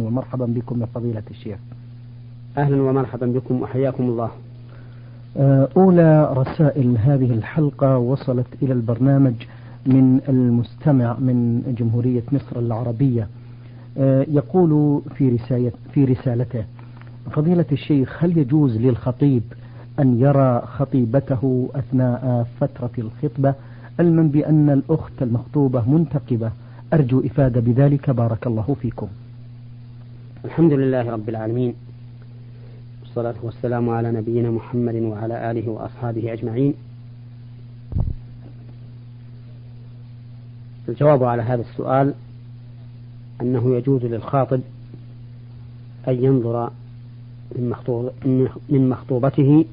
ومرحبا بكم يا فضيلة الشيخ. أهلا ومرحبا بكم وحياكم الله. آه، أولى رسائل هذه الحلقة وصلت إلى البرنامج من المستمع من جمهورية مصر العربية. آه، يقول في رسالة في رسالته فضيلة الشيخ هل يجوز للخطيب أن يرى خطيبته أثناء فترة الخطبة؟ علما بأن الأخت المخطوبة منتقبة. أرجو إفادة بذلك. بارك الله فيكم. الحمد لله رب العالمين. والصلاة والسلام على نبينا محمد وعلى آله وأصحابه أجمعين. الجواب على هذا السؤال أنه يجوز للخاطب أن ينظر من, مخطوب من مخطوبته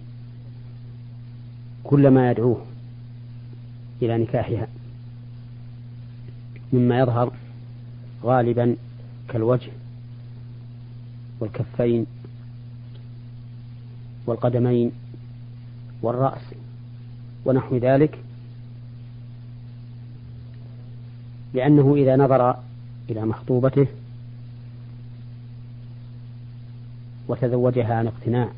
كل ما يدعوه إلى نكاحها مما يظهر غالبا كالوجه والكفين والقدمين والرأس ونحو ذلك لأنه إذا نظر إلى مخطوبته وتزوجها عن اقتناع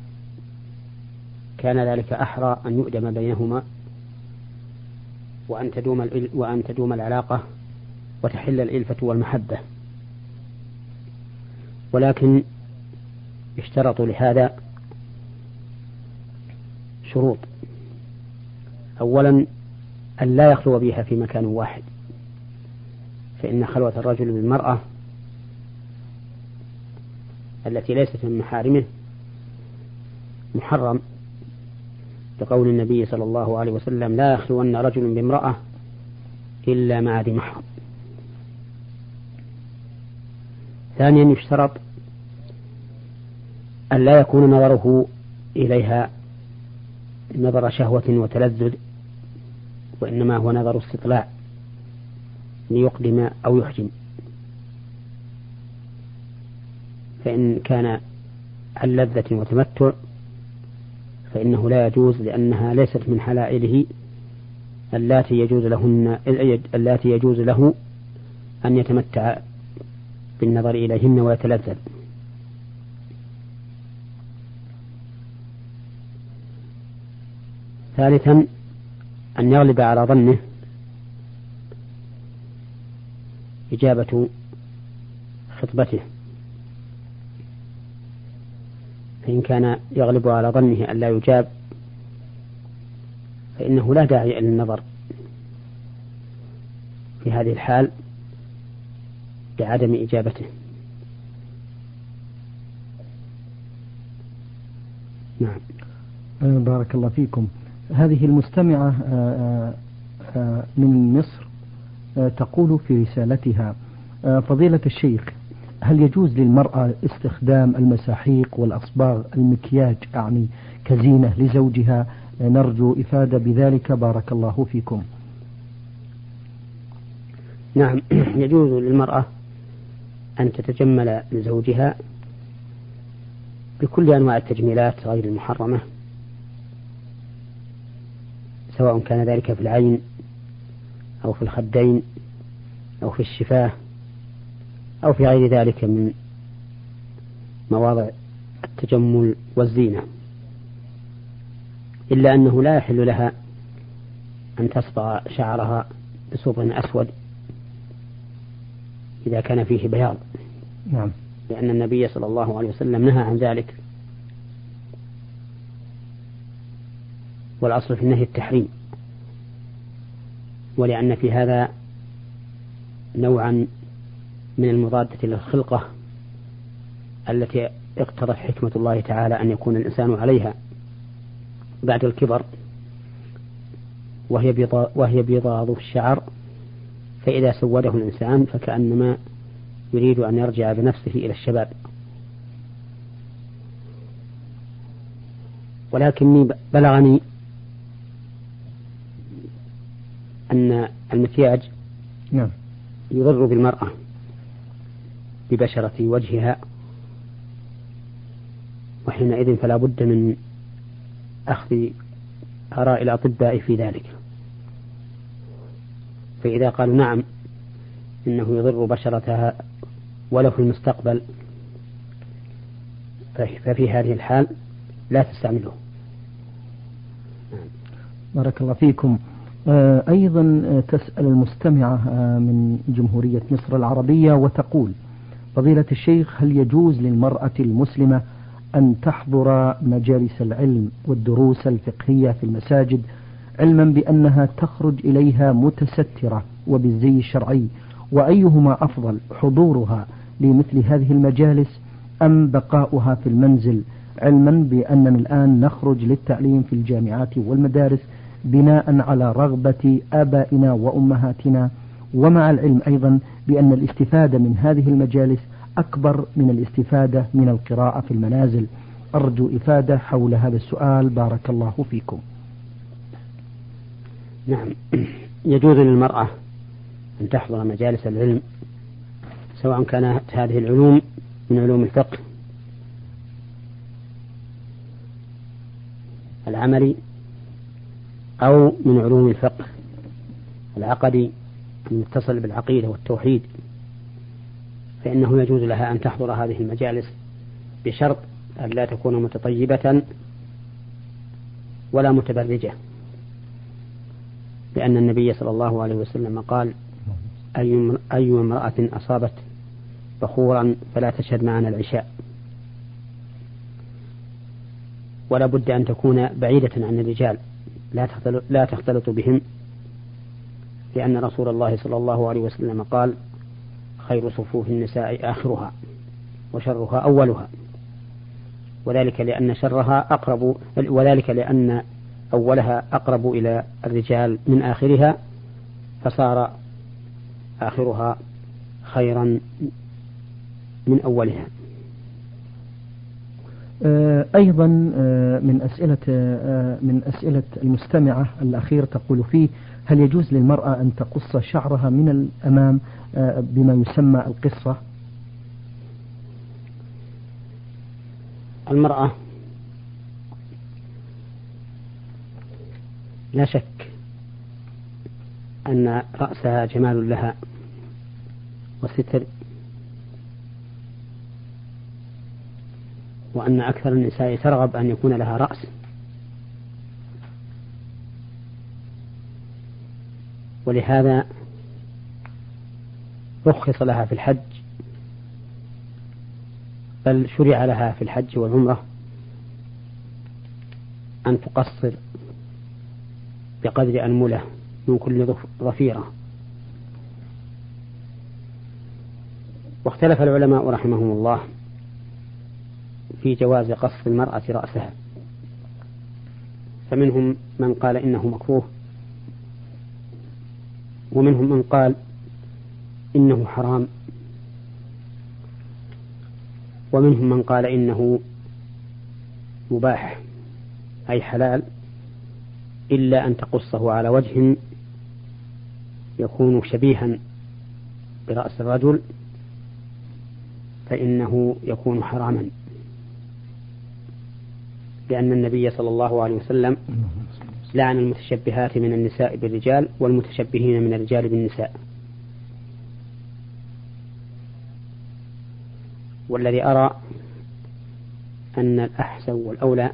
كان ذلك أحرى أن يؤدم بينهما وأن تدوم وأن تدوم العلاقة وتحل الإلفة والمحبة. ولكن اشترطوا لهذا شروط. أولا أن لا يخلو بها في مكان واحد فإن خلوة الرجل بالمرأة التي ليست من محارمه محرم لقول النبي صلى الله عليه وسلم لا يخلون رجل بامرأة إلا مع ذي محرم. ثانيا يشترط أن لا يكون نظره إليها نظر شهوة وتلذذ وإنما هو نظر استطلاع ليقدم أو يحجم. فإن كان عن لذة وتمتع فإنه لا يجوز لأنها ليست من حلائله اللاتي يجوز لهن اللاتي يجوز له أن يتمتع بالنظر إليهن ويتلذذ. ثالثا أن يغلب على ظنه. إجابة خطبته. فإن كان يغلب على ظنه أن لا يجاب فإنه لا داعي للنظر في هذه الحال لعدم إجابته. نعم. بارك الله فيكم. هذه المستمعة آه، آه، من مصر تقول في رسالتها فضيلة الشيخ هل يجوز للمرأة استخدام المساحيق والأصباغ المكياج يعني كزينة لزوجها؟ نرجو إفادة بذلك بارك الله فيكم. نعم يجوز للمرأة أن تتجمل لزوجها بكل أنواع التجميلات غير المحرمة. سواء كان ذلك في العين أو في الخدين أو في الشفاه أو في غير ذلك من مواضع التجمل والزينة. إلا أنه لا يحل لها أن تصبغ شعرها بصبغ أسود إذا كان فيه بياض. نعم. لأن النبي صلى الله عليه وسلم نهى عن ذلك. والأصل في النهي التحريم. ولأن في هذا نوعا من المضادة للخلقة التي اقتضت حكمة الله تعالى أن يكون الإنسان عليها بعد الكبر وهي وهي بيضاض الشعر فإذا سوده الإنسان فكأنما يريد أن يرجع بنفسه إلى الشباب. ولكني بلغني أن المكياج نعم. يضر بالمرأة ببشرة وجهها وحينئذ فلا بد من أخذ آراء الأطباء في ذلك. فإذا قالوا نعم إنه يضر بشرتها ولو في المستقبل ففي هذه الحال لا تستعمله. بارك الله فيكم. أيضا آه، تسأل المستمعة آه، من جمهورية مصر العربية وتقول فضيلة الشيخ هل يجوز للمرأة المسلمة أن تحضر مجالس العلم والدروس الفقهية في المساجد علما بأنها تخرج إليها متسترة وبالزي الشرعي وأيهما أفضل حضورها لمثل هذه المجالس أم بقاؤها في المنزل علما بأننا الآن نخرج للتعليم في الجامعات والمدارس بناء على رغبة آبائنا وأمهاتنا ومع العلم أيضا بأن الاستفادة من هذه المجالس أكبر من الاستفادة من القراءة في المنازل. أرجو إفادة حول هذا السؤال. بارك الله فيكم. نعم. يجوز للمرأة أن تحضر مجالس العلم سواء كانت هذه العلوم من علوم الفقه العملي أو من علوم الفقه العقدي المتصل بالعقيدة والتوحيد فإنه يجوز لها أن تحضر هذه المجالس بشرط أن لا تكون متطيبة ولا متبرجة. لأن النبي صلى الله عليه وسلم قال أي امرأة أصابت بخورا فلا تشهد معنا العشاء. ولا بد أن تكون بعيدة عن الرجال. لا تختلط, لا تختلط بهم. لأن رسول الله صلى الله عليه وسلم قال خير صفوف النساء آخرها وشرها أولها. وذلك لأن شرها أقرب وذلك لأن أولها أقرب إلى الرجال من آخرها فصار آخرها خيرا من أولها. أيضا آه، من أسئلة آه، من أسئلة المستمعة الأخير تقول فيه هل يجوز للمرأة أن تقص شعرها من الأمام بما يسمى القصة؟ المرأة لا شك أن رأسها جمال لها وستر وأن أكثر النساء ترغب أن يكون لها رأس. ولهذا رخص لها في الحج بل شرع لها في الحج والعمرة أن تقصر بقدر أنملة من كل ظفيرة. واختلف العلماء رحمهم الله في جواز قص المرأة رأسها. فمنهم من قال إنه مكروه ومنهم من قال إنه حرام ومنهم من قال إنه مباح أي حلال إلا أن تقصه على وجه يكون شبيها برأس الرجل فإنه يكون حراما. لأن النبي صلى الله عليه وسلم لعن المتشبهات من النساء بالرجال والمتشبهين من الرجال بالنساء. والذي أرى أن الأحسن والأولى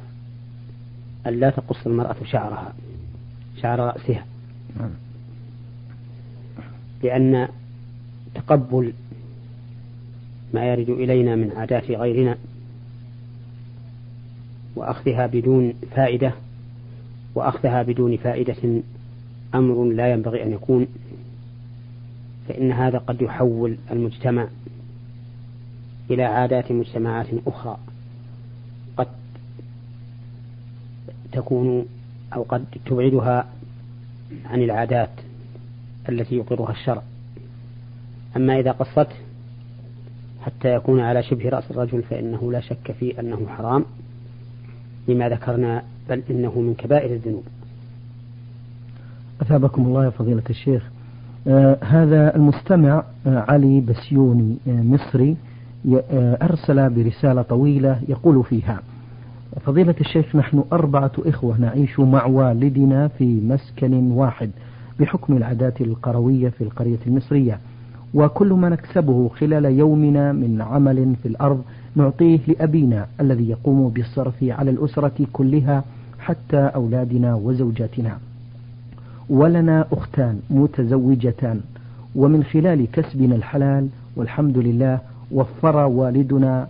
أن لا تقص المرأة شعرها شعر رأسها. لأن تقبل ما يرد إلينا من عادات غيرنا وأخذها بدون فائدة وأخذها بدون فائدة أمر لا ينبغي أن يكون فإن هذا قد يحول المجتمع إلى عادات مجتمعات أخرى قد تكون أو قد تبعدها عن العادات التي يقرها الشرع. أما إذا قصته حتى يكون على شبه رأس الرجل فإنه لا شك في أنه حرام. لما ذكرنا بل إنه من كبائر الذنوب. أثابكم الله يا فضيلة الشيخ. آه هذا المستمع آه علي بسيوني آه مصري آه أرسل برسالة طويلة يقول فيها فضيلة الشيخ نحن أربعة إخوة نعيش مع والدنا في مسكن واحد بحكم العادات القروية في القرية المصرية. وكل ما نكسبه خلال يومنا من عمل في الأرض نعطيه لأبينا الذي يقوم بالصرف على الأسرة كلها حتى أولادنا وزوجاتنا. ولنا أختان متزوجتان ومن خلال كسبنا الحلال والحمد لله وفر والدنا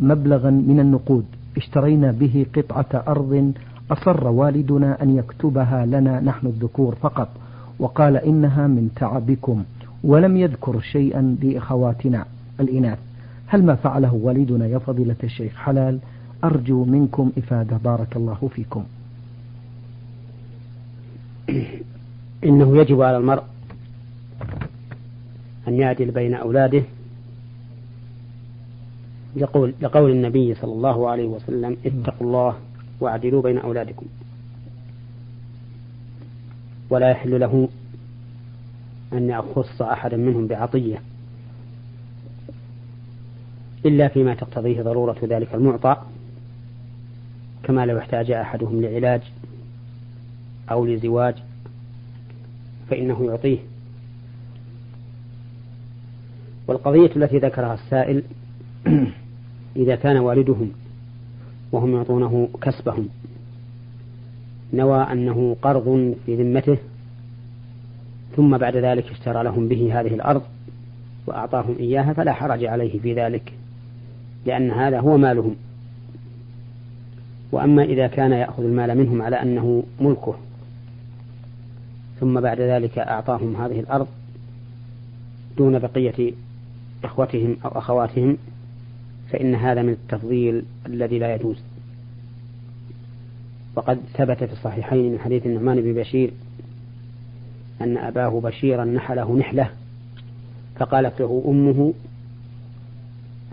مبلغا من النقود اشترينا به قطعة أرض أصر والدنا أن يكتبها لنا نحن الذكور فقط وقال إنها من تعبكم. ولم يذكر شيئا لإخواتنا الإناث. هل ما فعله والدنا يا فضيلة الشيخ حلال؟ أرجو منكم إفادة. بارك الله فيكم. إنه يجب على المرء أن يعدل بين أولاده لقول, لقول النبي صلى الله عليه وسلم اتقوا الله واعدلوا بين أولادكم. ولا يحل له أن يخص أحدا منهم بعطية إلا فيما تقتضيه ضرورة ذلك المعطى كما لو احتاج أحدهم لعلاج أو لزواج فإنه يعطيه. والقضية التي ذكرها السائل إذا كان والدهم وهم يعطونه كسبهم نوى أنه قرض في ذمته ثم بعد ذلك اشترى لهم به هذه الأرض وأعطاهم إياها فلا حرج عليه في ذلك لأن هذا هو مالهم. وأما إذا كان يأخذ المال منهم على أنه ملكه ثم بعد ذلك أعطاهم هذه الأرض دون بقية إخوتهم أو أخواتهم فإن هذا من التفضيل الذي لا يجوز. وقد ثبت في الصحيحين من حديث النعمان بن بشير أن أباه بشيرا نحله نحلة فقالت له أمه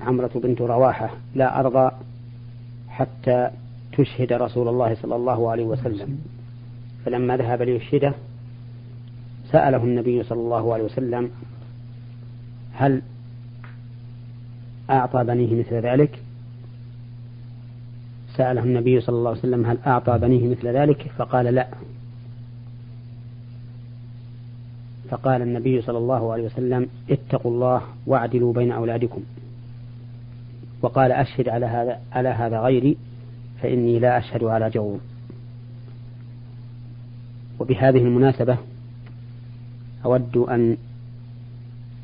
عمرة بنت رواحة لا أرضى حتى تشهد رسول الله صلى الله عليه وسلم. فلما ذهب ليشهده سأله النبي صلى الله عليه وسلم هل أعطى بنيه مثل ذلك؟ سأله النبي صلى الله عليه وسلم هل أعطى بنيه مثل ذلك؟ فقال لا. فقال النبي صلى الله عليه وسلم اتقوا الله واعدلوا بين أولادكم. وقال أشهد على هذا على هذا غيري فإني لا أشهد على جور وبهذه المناسبة أود أن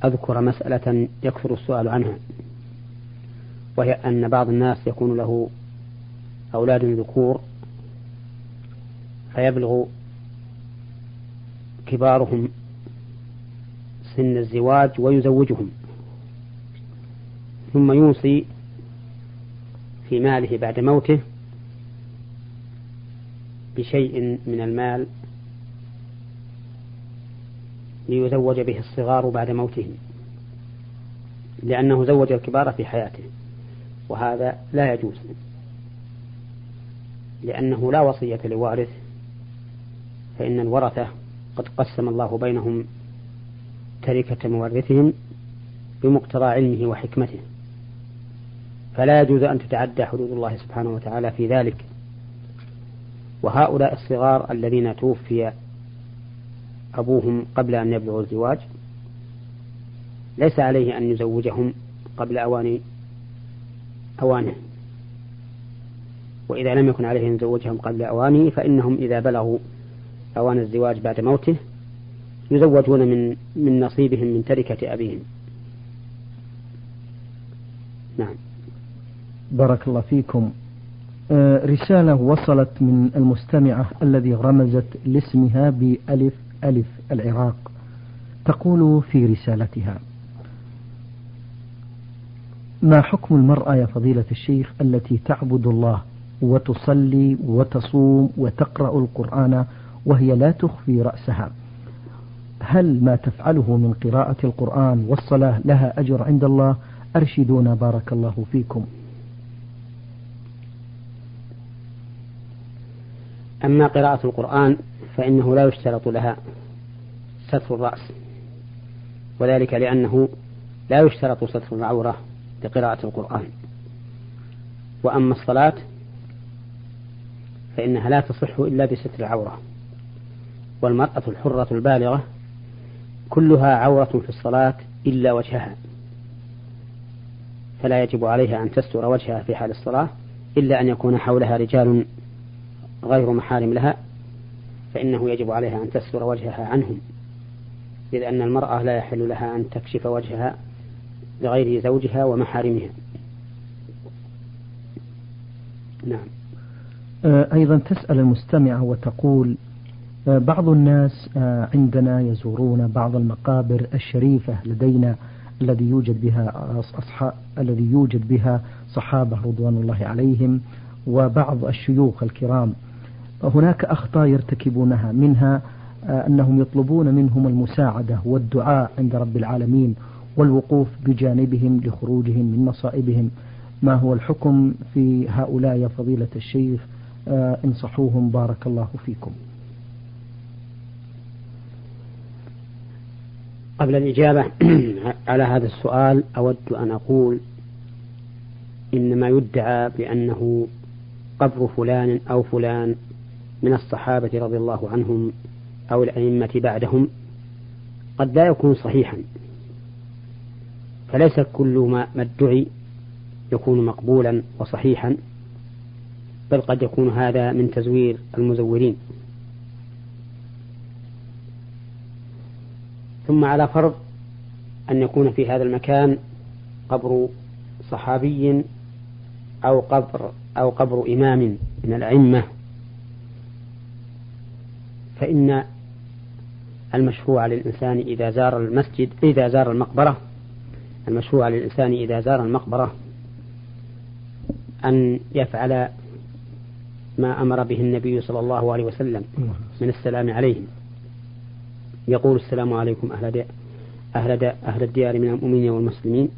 أذكر مسألة يكثر السؤال عنها وهي أن بعض الناس يكون له أولاد ذكور فيبلغ كبارهم سن الزواج ويزوجهم ثم يوصي في ماله بعد موته بشيء من المال ليزوج به الصغار بعد موتهم لأنه زوج الكبار في حياته وهذا لا يجوز لأنه لا وصية لوارث فإن الورثة قد قسم الله بينهم تركة مورثهم بمقتضى علمه وحكمته. فلا يجوز أن تتعدى حدود الله سبحانه وتعالى في ذلك. وهؤلاء الصغار الذين توفي أبوهم قبل أن يبلغوا الزواج ليس عليه أن يزوجهم قبل أوان أوانه. وإذا لم يكن عليه أن يزوجهم قبل أوانه فإنهم إذا بلغوا أوان الزواج بعد موته يزوجون من من نصيبهم من تركة أبيهم. نعم. بارك الله فيكم. آه، رسالة وصلت من المستمعة الذي رمزت لاسمها بألف ألف العراق. تقول في رسالتها ما حكم المرأة يا فضيلة الشيخ التي تعبد الله وتصلي وتصوم وتقرأ القرآن وهي لا تخفي رأسها؟ هل ما تفعله من قراءة القرآن والصلاة لها أجر عند الله؟ أرشدونا بارك الله فيكم. أما قراءة القرآن فإنه لا يشترط لها ستر الرأس وذلك لأنه لا يشترط ستر العورة لقراءة القرآن. وأما الصلاة فإنها لا تصح إلا بستر العورة والمرأة الحرة البالغة كلها عورة في الصلاة إلا وجهها. فلا يجب عليها أن تستر وجهها في حال الصلاة إلا أن يكون حولها رجال غير محارم لها فإنه يجب عليها أن تستر وجهها عنهم إذ أن المرأة لا يحل لها أن تكشف وجهها لغير زوجها ومحارمها. نعم. أيضا تسأل المستمعة وتقول بعض الناس آه، عندنا يزورون بعض المقابر الشريفة لدينا الذي يوجد بها أصحاب الذي يوجد بها صحابة رضوان الله عليهم وبعض الشيوخ الكرام. هناك أخطاء يرتكبونها منها أنهم يطلبون منهم المساعدة والدعاء عند رب العالمين والوقوف بجانبهم لخروجهم من مصائبهم. ما هو الحكم في هؤلاء يا فضيلة الشيخ؟ انصحوهم بارك الله فيكم. قبل الإجابة على هذا السؤال أود أن أقول إن ما يدعى بأنه قبر فلان أو فلان من الصحابة رضي الله عنهم أو الأئمة بعدهم قد لا يكون صحيحا. فليس كل ما ادعي يكون مقبولا وصحيحا بل قد يكون هذا من تزوير المزورين. ثم على فرض أن يكون في هذا المكان قبر صحابي أو قبر أو قبر إمام من الأئمة. فإن المشروع للإنسان إذا زار المسجد إذا زار المقبرة المشروع للإنسان إذا زار المقبرة أن يفعل ما أمر به النبي صلى الله عليه وسلم من السلام عليهم يقول السلام عليكم أهل أهل, أهل الديار من المؤمنين والمسلمين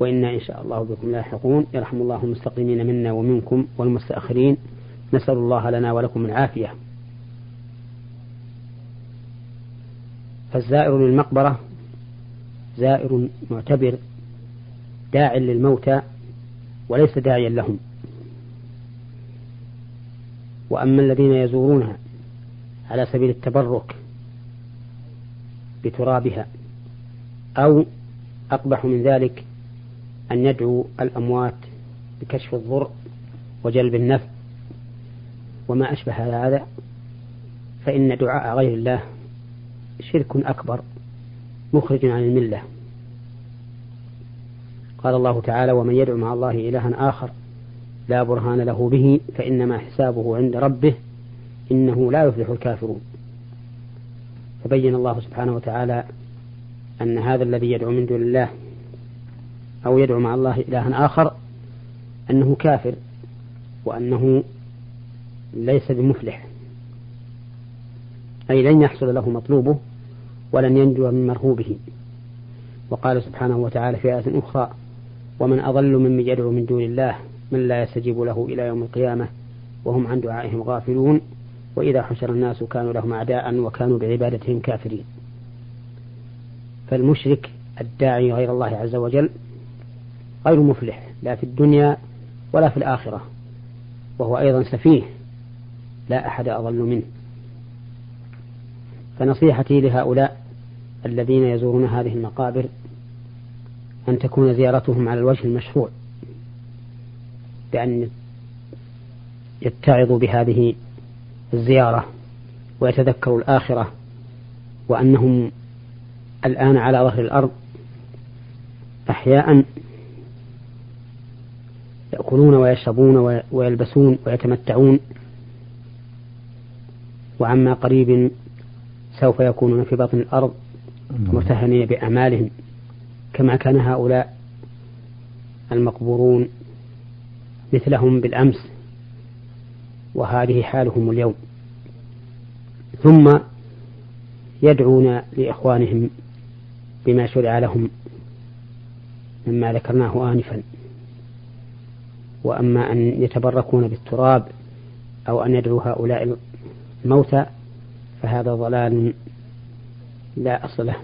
وإنا إن شاء الله بكم لاحقون. يرحم الله المستقيمين منا ومنكم والمستأخرين. نسأل الله لنا ولكم العافية. فالزائر للمقبرة زائر معتبر داع للموتى وليس داعيا لهم. وأما الذين يزورونها على سبيل التبرك بترابها أو أقبح من ذلك أن يدعو الأموات بكشف الضر وجلب النفع. وما أشبه هذا فإن دعاء غير الله شرك أكبر مخرج عن الملة. قال الله تعالى ومن يدعو مع الله إلها آخر لا برهان له به فإنما حسابه عند ربه إنه لا يفلح الكافرون. فبين الله سبحانه وتعالى أن هذا الذي يدعو من دون الله أو يدعو مع الله إلها آخر أنه كافر وأنه ليس بمفلح أي لن يحصل له مطلوبه ولن ينجو من مرهوبه. وقال سبحانه وتعالى في آية أخرى ومن أضل ممن يدعو من دون الله من لا يستجيب له إلى يوم القيامة وهم عن دعائهم غافلون. وإذا حشر الناس كانوا لهم أعداء وكانوا بعبادتهم كافرين. فالمشرك الداعي غير الله عز وجل غير مفلح لا في الدنيا ولا في الآخرة وهو أيضا سفيه لا أحد أضل منه. فنصيحتي لهؤلاء الذين يزورون هذه المقابر أن تكون زيارتهم على الوجه المشروع بأن يتعظوا بهذه الزيارة ويتذكروا الآخرة وأنهم الآن على ظهر الأرض أحياء يأكلون ويشربون ويلبسون ويتمتعون وعما قريب سوف يكونون في بطن الأرض مرتهنين بأعمالهم كما كان هؤلاء المقبورون مثلهم بالأمس وهذه حالهم اليوم. ثم يدعون لإخوانهم بما شرع لهم مما ذكرناه آنفا. وأما أن يتبركون بالتراب أو أن يدعوا هؤلاء الموتى فهذا ضلال لا أصل له.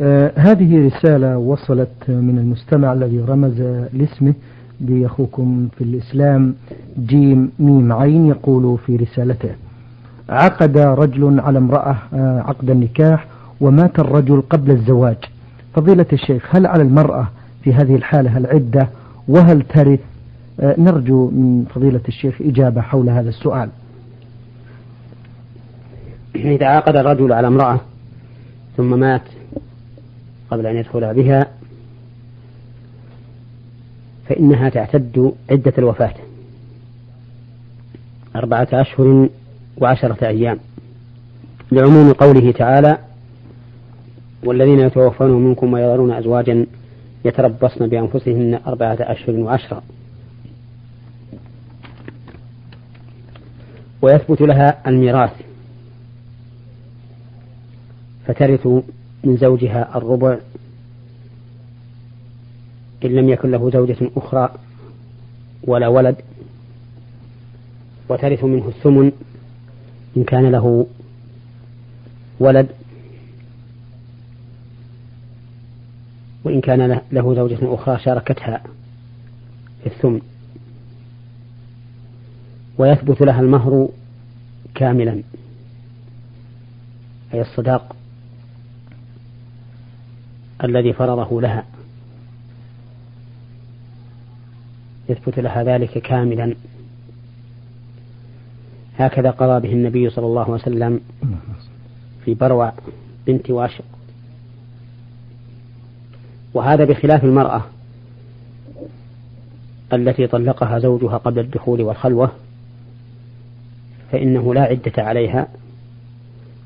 آه هذه رسالة وصلت من المستمع الذي رمز لاسمه بأخوكم في الإسلام. جيم ميم عين يقول في رسالته عقد رجل على امرأة آه، عقد النكاح ومات الرجل قبل الزواج. فضيلة الشيخ هل على المرأة في هذه الحالة العدة؟ وهل ترث؟ آه، نرجو من فضيلة الشيخ إجابة حول هذا السؤال. إذا عقد الرجل على امرأة ثم مات قبل أن يدخل بها فإنها تعتد عدة الوفاة. أربعة أشهر وعشرة أيام. لعموم قوله تعالى والذين يتوفون منكم ويذرون أزواجا يتربصن بأنفسهن أربعة أشهر وعشرة. ويثبت لها الميراث. فترث من زوجها الربع إن لم يكن له زوجة أخرى ولا ولد وترث منه الثمن إن كان له ولد وإن كان له زوجة أخرى شاركتها في الثمن. ويثبت لها المهر كاملا. أي الصداق الذي فرضه لها. يثبت لها ذلك كاملا. هكذا قضى به النبي صلى الله عليه وسلم في بروع بنت واشق. وهذا بخلاف المرأة التي طلقها زوجها قبل الدخول والخلوة فإنه لا عدة عليها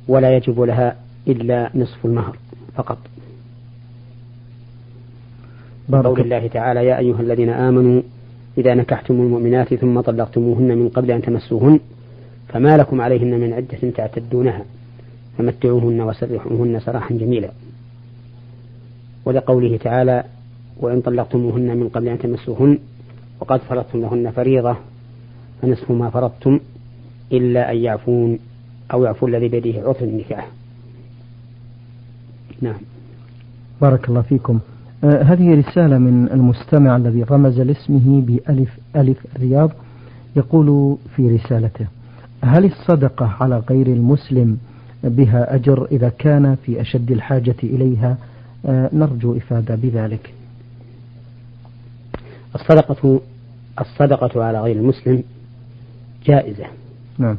ولا يجب لها إلا نصف المهر فقط. قول الله تعالى يا أيها الذين آمنوا إذا نكحتم المؤمنات ثم طلقتموهن من قبل أن تمسوهن فما لكم عليهن من عدة تعتدونها فمتعوهن وسرحوهن سراحا جميلا. ولقوله تعالى وإن طلقتموهن من قبل أن تمسوهن وقد فرضتم لهن فريضة فنصف ما فرضتم إلا أن يعفون أو يعفو الذي بيده عرف النكاح. نعم. بارك الله فيكم. هذه رسالة من المستمع الذي رمز لاسمه بألف ألف الرياض يقول في رسالته هل الصدقة على غير المسلم بها أجر إذا كان في أشد الحاجة إليها؟ آه نرجو إفادة بذلك. الصدقة الصدقة على غير المسلم جائزة. نعم.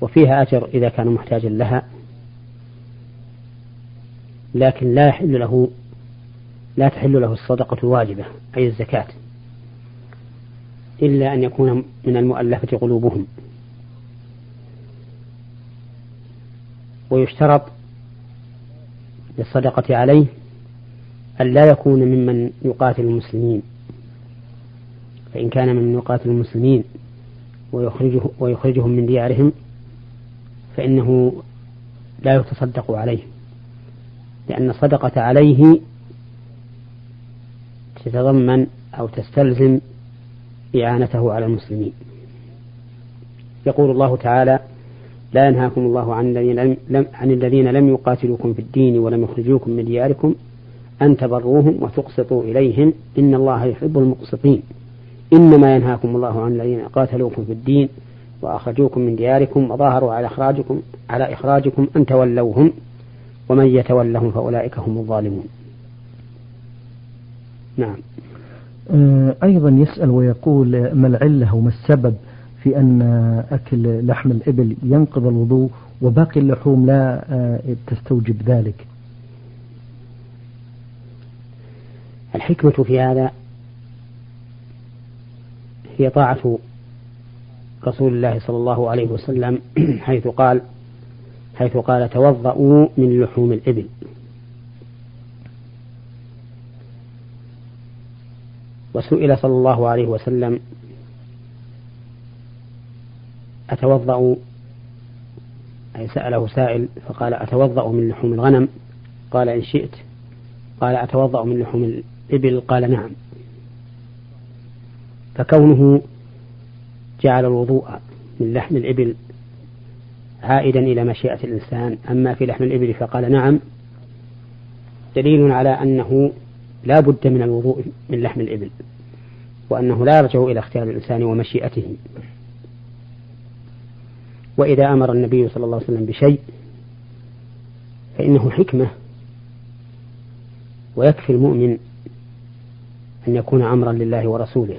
وفيها أجر إذا كان محتاجا لها لكن لا يحل له لا تحل له الصدقة الواجبة أي الزكاة إلا أن يكون من المؤلفة قلوبهم. ويشترط للصدقة عليه أن لا يكون ممن يقاتل المسلمين. فإن كان ممن يقاتل المسلمين ويخرجه ويخرجهم من ديارهم فإنه لا يتصدق عليه لأن الصدقة عليه تتضمن أو تستلزم إعانته على المسلمين. يقول الله تعالى لا ينهاكم الله عن الذين لم, عن الذين لم يقاتلوكم في الدين ولم يخرجوكم من دياركم أن تبروهم وتقسطوا إليهم. إن الله يحب المقسطين. إنما ينهاكم الله عن الذين قاتلوكم في الدين وأخرجوكم من دياركم وظاهروا على إخراجكم على إخراجكم أن تولوهم ومن يتولهم فأولئك هم الظالمون. نعم. آه، أيضا يسأل ويقول ما العلة وما السبب في أن أكل لحم الإبل ينقض الوضوء وباقي اللحوم لا آه، تستوجب ذلك الحكمة في هذا هي طاعة رسول الله صلى الله عليه وسلم حيث قال حيث قال توضؤوا من لحوم الإبل وسئل صلى الله عليه وسلم أتوضأ؟ أي سأله سائل فقال أتوضأ من لحوم الغنم؟ قال إن شئت. قال أتوضأ من لحوم الإبل؟ قال نعم. فكونه جعل الوضوء من لحم الإبل عائدا إلى مشيئة الإنسان أما في لحم الإبل فقال نعم. دليل على أنه لا بد من الوضوء من لحم الإبل وأنه لا يرجع إلى اختيار الإنسان ومشيئته. وإذا أمر النبي صلى الله عليه وسلم بشيء فإنه حكمة ويكفي المؤمن أن يكون أمرا لله ورسوله.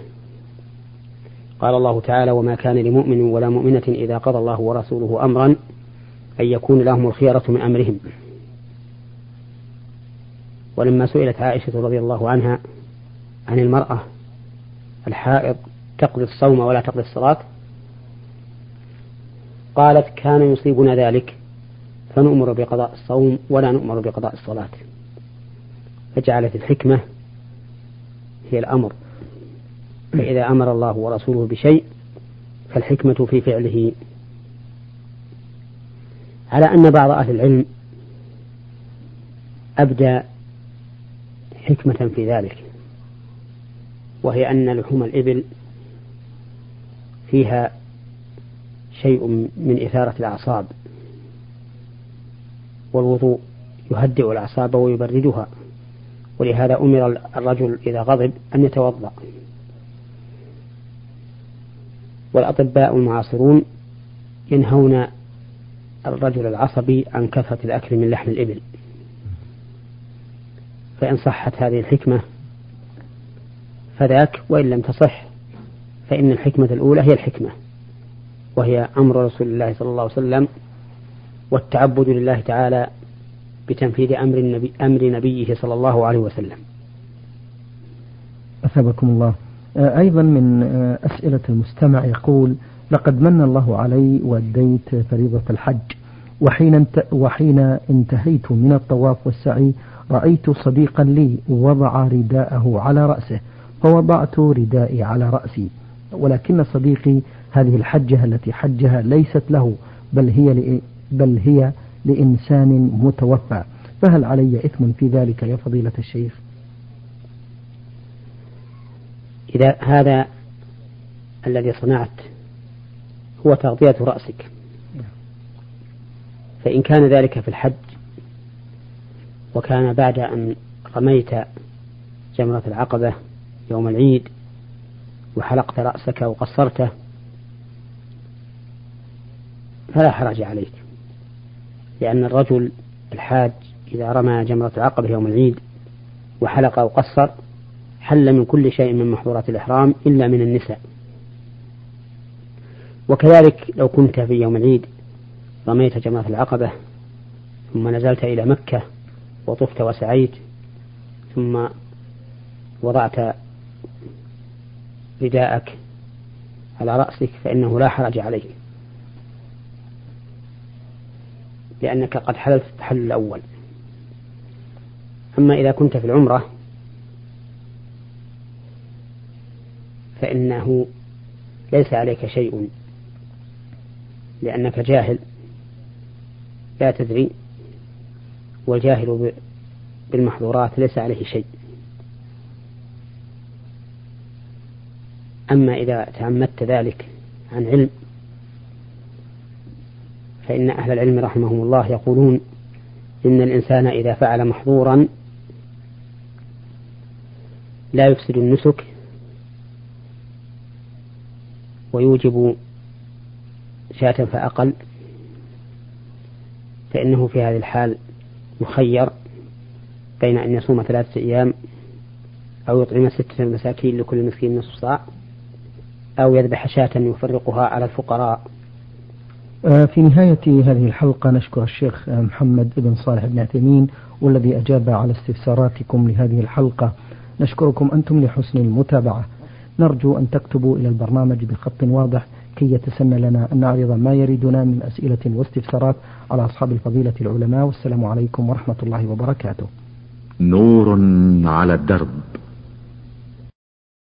قال الله تعالى وما كان لمؤمن ولا مؤمنة إذا قضى الله ورسوله أمرا أن يكون لهم الخيرة من أمرهم. ولما سئلت عائشة رضي الله عنها عن المرأة الحائض تقضي الصوم ولا تقضي الصلاة قالت كان يصيبنا ذلك فنؤمر بقضاء الصوم ولا نؤمر بقضاء الصلاة. فجعلت الحكمة هي الأمر. فإذا أمر الله ورسوله بشيء فالحكمة في فعله. على أن بعض أهل العلم أبدى حكمة في ذلك وهي أن لحوم الإبل فيها شيء من إثارة الأعصاب والوضوء يهدئ الأعصاب ويبردها ولهذا أمر الرجل إذا غضب أن يتوضأ. والأطباء المعاصرون ينهون الرجل العصبي عن كثرة الأكل من لحم الإبل. فإن صحت هذه الحكمة فذاك وإن لم تصح فإن الحكمة الأولى هي الحكمة وهي أمر رسول الله صلى الله عليه وسلم والتعبد لله تعالى بتنفيذ أمر, النبي أمر نبيه صلى الله عليه وسلم. أثابكم الله. آه، أيضا من آه، أسئلة المستمع يقول لقد من الله علي وأديت فريضة الحج وحين, وحين انتهيت من الطواف والسعي رأيت صديقا لي وضع رداءه على رأسه فوضعت ردائي على رأسي. ولكن صديقي هذه الحجة التي حجها ليست له بل هي بل هي لإنسان متوفى. فهل علي إثم في ذلك يا فضيلة الشيخ؟ إذا هذا الذي صنعت هو تغطية رأسك فإن كان ذلك في الحج وكان بعد أن رميت جمرة العقبة يوم العيد وحلقت رأسك وقصرته فلا حرج عليك لأن الرجل الحاج إذا رمى جمرة العقبة يوم العيد وحلق أو قصر حل من كل شيء من محظورات الإحرام إلا من النساء. وكذلك لو كنت في يوم العيد رميت جمرة العقبة ثم نزلت إلى مكة وطفت وسعيت ثم وضعت رداءك على رأسك فإنه لا حرج عليك لأنك قد حللت التحلل الأول. أما إذا كنت في العمرة فإنه ليس عليك شيء لأنك جاهل لا تدري والجاهل بالمحظورات ليس عليه شيء. أما إذا تعمدت ذلك عن علم فإن أهل العلم رحمهم الله يقولون إن الإنسان إذا فعل محظورا لا يفسد النسك ويوجب شاة فأقل فإنه في هذه الحال مخير بين أن يصوم ثلاثة أيام أو يطعم ستة مساكين لكل مسكين نصف صاع أو يذبح شاة يفرقها على الفقراء. آه، في نهاية هذه الحلقة نشكر الشيخ محمد بن صالح بن عثيمين والذي أجاب على استفساراتكم لهذه الحلقة. نشكركم أنتم لحسن المتابعة. نرجو أن تكتبوا إلى البرنامج بخط واضح كي يتسنى لنا أن نعرض ما يريدنا من أسئلة واستفسارات على أصحاب الفضيلة العلماء والسلام عليكم ورحمة الله وبركاته. نور على الدرب.